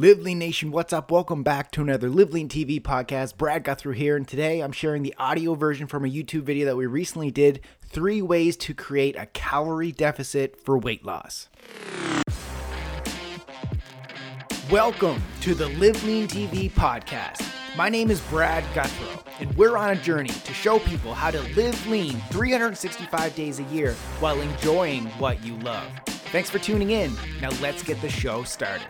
Live Lean Nation, what's up? Welcome back to another Live Lean TV podcast. Brad Gouthro here, and today I'm sharing the audio version from a YouTube video that we recently did three ways to create a calorie deficit for weight loss. Welcome to the Live Lean TV podcast. My name is Brad Gouthro, and we're on a journey to show people how to live lean 365 days a year while enjoying what you love. Thanks for tuning in. Now let's get the show started.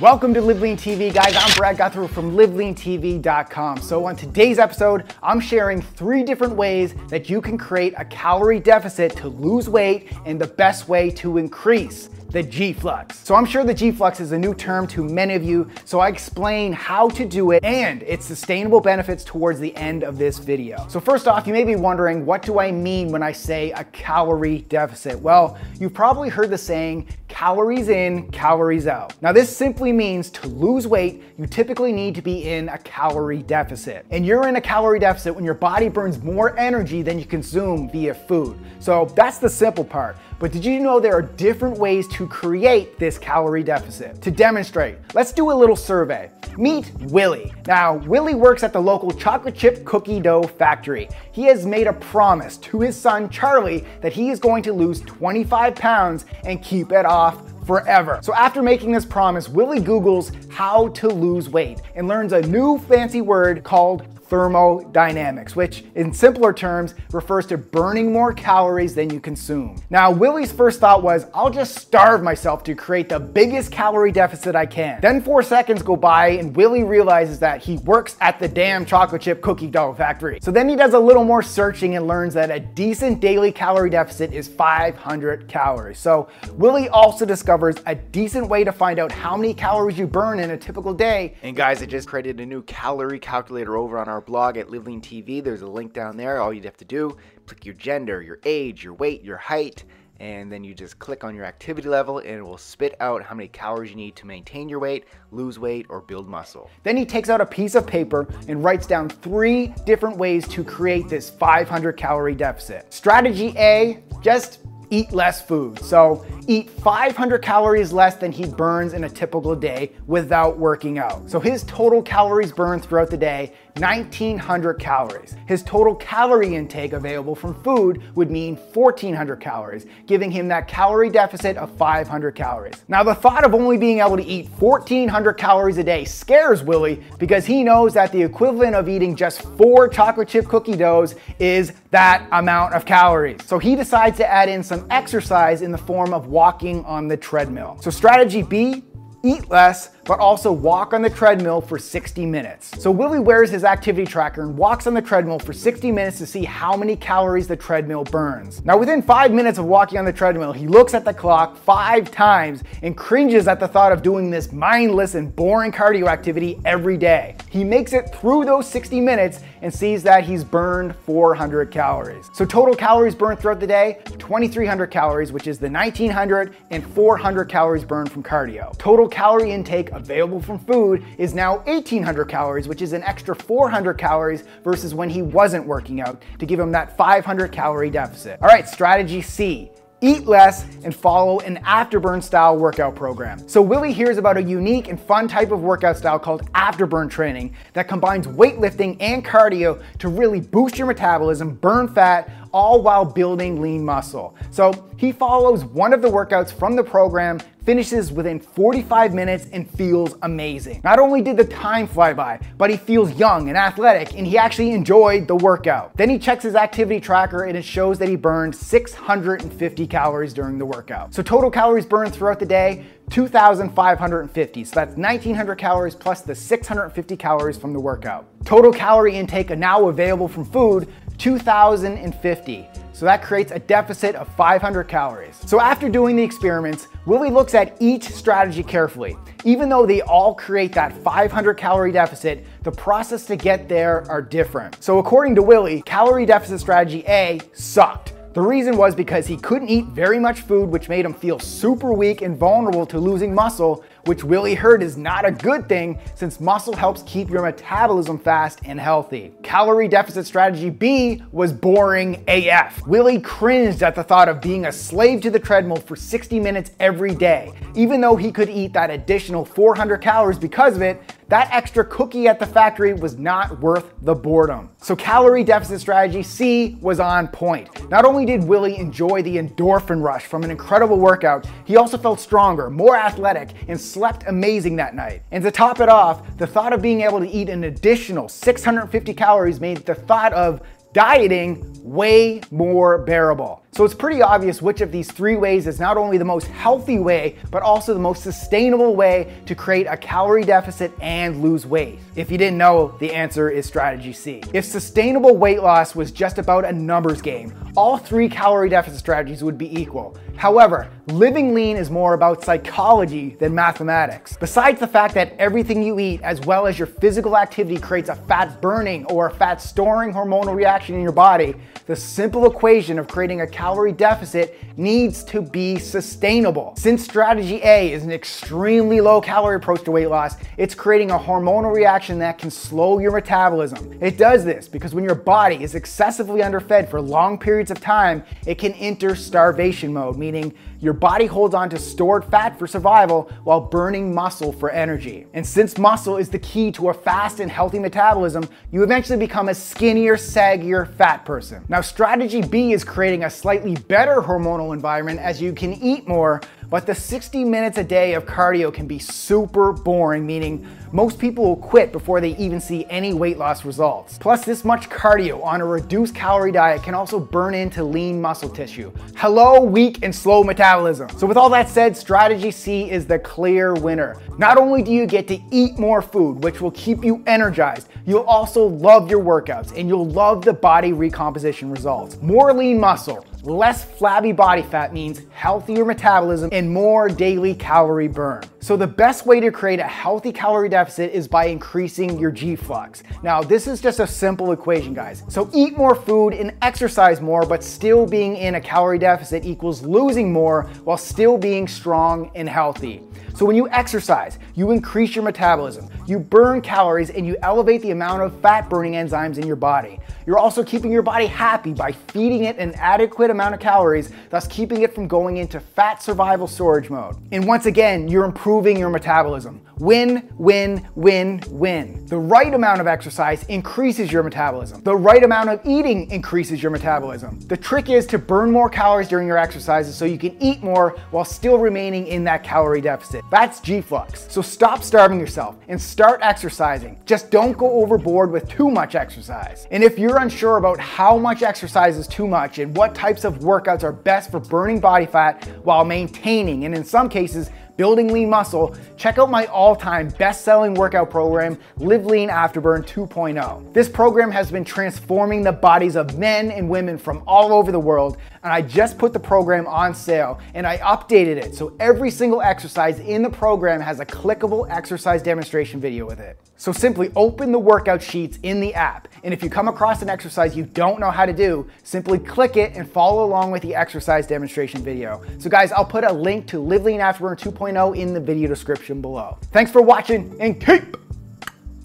Welcome to Live Lean TV, guys. I'm Brad Gouthro from LiveLeanTV.com. So, on today's episode, I'm sharing three different ways that you can create a calorie deficit to lose weight and the best way to increase the G-Flux. So I'm sure the G-Flux is a new term to many of you, so I explain how to do it and its sustainable benefits towards the end of this video. So first off, you may be wondering, what do I mean when I say a calorie deficit? Well, you've probably heard the saying, calories in, calories out. Now this simply means to lose weight, you typically need to be in a calorie deficit. And you're in a calorie deficit when your body burns more energy than you consume via food. So that's the simple part. But did you know there are different ways to create this calorie deficit? To demonstrate, let's do a little survey. Meet Willie. Now, Willie works at the local chocolate chip cookie dough factory. He has made a promise to his son Charlie that he is going to lose 25 pounds and keep it off forever. So after making this promise, Willie Googles how to lose weight and learns a new fancy word called thermodynamics, which in simpler terms refers to burning more calories than you consume. Now, Willie's first thought was, I'll just starve myself to create the biggest calorie deficit I can. Then four seconds go by and Willie realizes that he works at the damn chocolate chip cookie dough factory. So then he does a little more searching and learns that a decent daily calorie deficit is 500 calories. So Willie also discovers a decent way to find out how many calories you burn in a typical day. And guys, I just created a new calorie calculator over on our our blog at LiveLean TV. There's a link down there. All you'd have to do, click your gender, your age, your weight, your height, and then you just click on your activity level and it will spit out how many calories you need to maintain your weight, lose weight, or build muscle. Then he takes out a piece of paper and writes down three different ways to create this 500 calorie deficit. Strategy A, just eat less food. So eat 500 calories less than he burns in a typical day without working out. So his total calories burned throughout the day 1900 calories. His total calorie intake available from food would mean 1400 calories, giving him that calorie deficit of 500 calories. Now, the thought of only being able to eat 1400 calories a day scares Willie because he knows that the equivalent of eating just four chocolate chip cookie doughs is that amount of calories. So he decides to add in some exercise in the form of walking on the treadmill. So strategy B eat less, but also walk on the treadmill for 60 minutes. So Willie wears his activity tracker and walks on the treadmill for 60 minutes to see how many calories the treadmill burns. Now, within five minutes of walking on the treadmill, he looks at the clock five times and cringes at the thought of doing this mindless and boring cardio activity every day. He makes it through those 60 minutes and sees that he's burned 400 calories. So total calories burned throughout the day, 2,300 calories, which is the 1,900 and 400 calories burned from cardio. Total calorie intake available from food is now 1800 calories, which is an extra 400 calories versus when he wasn't working out to give him that 500 calorie deficit. All right, strategy C eat less, and follow an afterburn style workout program. So Willie hears about a unique and fun type of workout style called afterburn training that combines weightlifting and cardio to really boost your metabolism, burn fat, all while building lean muscle. So he follows one of the workouts from the program, finishes within 45 minutes, and feels amazing. Not only did the time fly by, but he feels young and athletic, and he actually enjoyed the workout. Then he checks his activity tracker, and it shows that he burned 650 calories during the workout. So total calories burned throughout the day, 2,550. So that's 1,900 calories plus the 650 calories from the workout. Total calorie intake now available from food, 2,050. So that creates a deficit of 500 calories. So after doing the experiments, Willie looks at each strategy carefully. Even though they all create that 500 calorie deficit, the process to get there are different. So according to Willie, calorie deficit strategy A sucked The reason was because he couldn't eat very much food, which made him feel super weak and vulnerable to losing muscle, which Willie heard is not a good thing since muscle helps keep your metabolism fast and healthy. Calorie deficit strategy B was boring AF. Willie cringed at the thought of being a slave to the treadmill for 60 minutes every day. Even though he could eat that additional 400 calories because of it, that extra cookie at the factory was not worth the boredom. So calorie deficit strategy C was on point. Not only did Willie enjoy the endorphin rush from an incredible workout, he also felt stronger, more athletic, and slept amazing that night. And to top it off, the thought of being able to eat an additional 650 calories made the thought of dieting way more bearable. So it's pretty obvious which of these three ways is not only the most healthy way, but also the most sustainable way to create a calorie deficit and lose weight. If you didn't know, the answer is strategy C. If sustainable weight loss was just about a numbers game, all three calorie deficit strategies would be equal. However, living lean is more about psychology than mathematics. Besides the fact that everything you eat, as well as your physical activity, creates a fat burning or a fat storing hormonal reaction in your body, the simple equation of creating a calorie deficit needs to be sustainable. Since strategy A is an extremely low calorie approach to weight loss, it's creating a hormonal reaction that can slow your metabolism. It does this because when your body is excessively underfed for long periods of time, it can enter starvation mode, meaning your body holds on to stored fat for survival while burning muscle for energy. And since muscle is the key to a fast and healthy metabolism, you eventually become a skinnier, saggier, fat person. Now, strategy B is creating a slightly better hormonal environment as you can eat more, but the 60 minutes a day of cardio can be super boring, meaning most people will quit before they even see any weight loss results. Plus, this much cardio on a reduced calorie diet can also burn into lean muscle tissue. Hello, weak and slow metabolism. So, with all that said, strategy C is the clear winner. Not only do you get to eat more food, which will keep you energized, you'll also love your workouts and you'll love the body recomposition results. More lean muscle, less flabby body fat means healthier metabolism and more daily calorie burn. So the best way to create a healthy calorie deficit is by increasing your G-flux. Now, this is just a simple equation, guys. So eat more food and exercise more, but still being in a calorie deficit equals losing more while still being strong and healthy. So when you exercise, you increase your metabolism, you burn calories, and you elevate the amount of fat burning enzymes in your body. You're also keeping your body happy by feeding it an adequate amount of calories, thus keeping it from going into fat survival storage mode. And once again, you're improving your metabolism. Win, win, win, win. The right amount of exercise increases your metabolism. The right amount of eating increases your metabolism. The trick is to burn more calories during your exercises so you can eat more while still remaining in that calorie deficit. That's G-Flux. So stop starving yourself and start exercising. Just don't go overboard with too much exercise. And if you're unsure about how much exercise is too much and what types of workouts are best for burning body fat while maintaining, and in some cases, building lean muscle, check out my all time best selling workout program, Live Lean Afterburn 2.0. This program has been transforming the bodies of men and women from all over the world, and I just put the program on sale and I updated it so every single exercise in the program has a clickable exercise demonstration video with it. So simply open the workout sheets in the app, and if you come across an exercise you don't know how to do, simply click it and follow along with the exercise demonstration video. So, guys, I'll put a link to Live Lean Afterburn 2.0 in the video description below. Thanks for watching and keep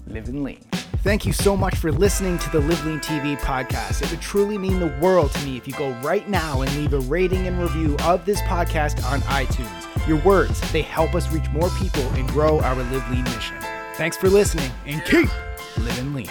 living lean. Thank you so much for listening to the Live Lean TV podcast. It would truly mean the world to me if you go right now and leave a rating and review of this podcast on iTunes. Your words, they help us reach more people and grow our Live Lean mission. Thanks for listening and keep living lean.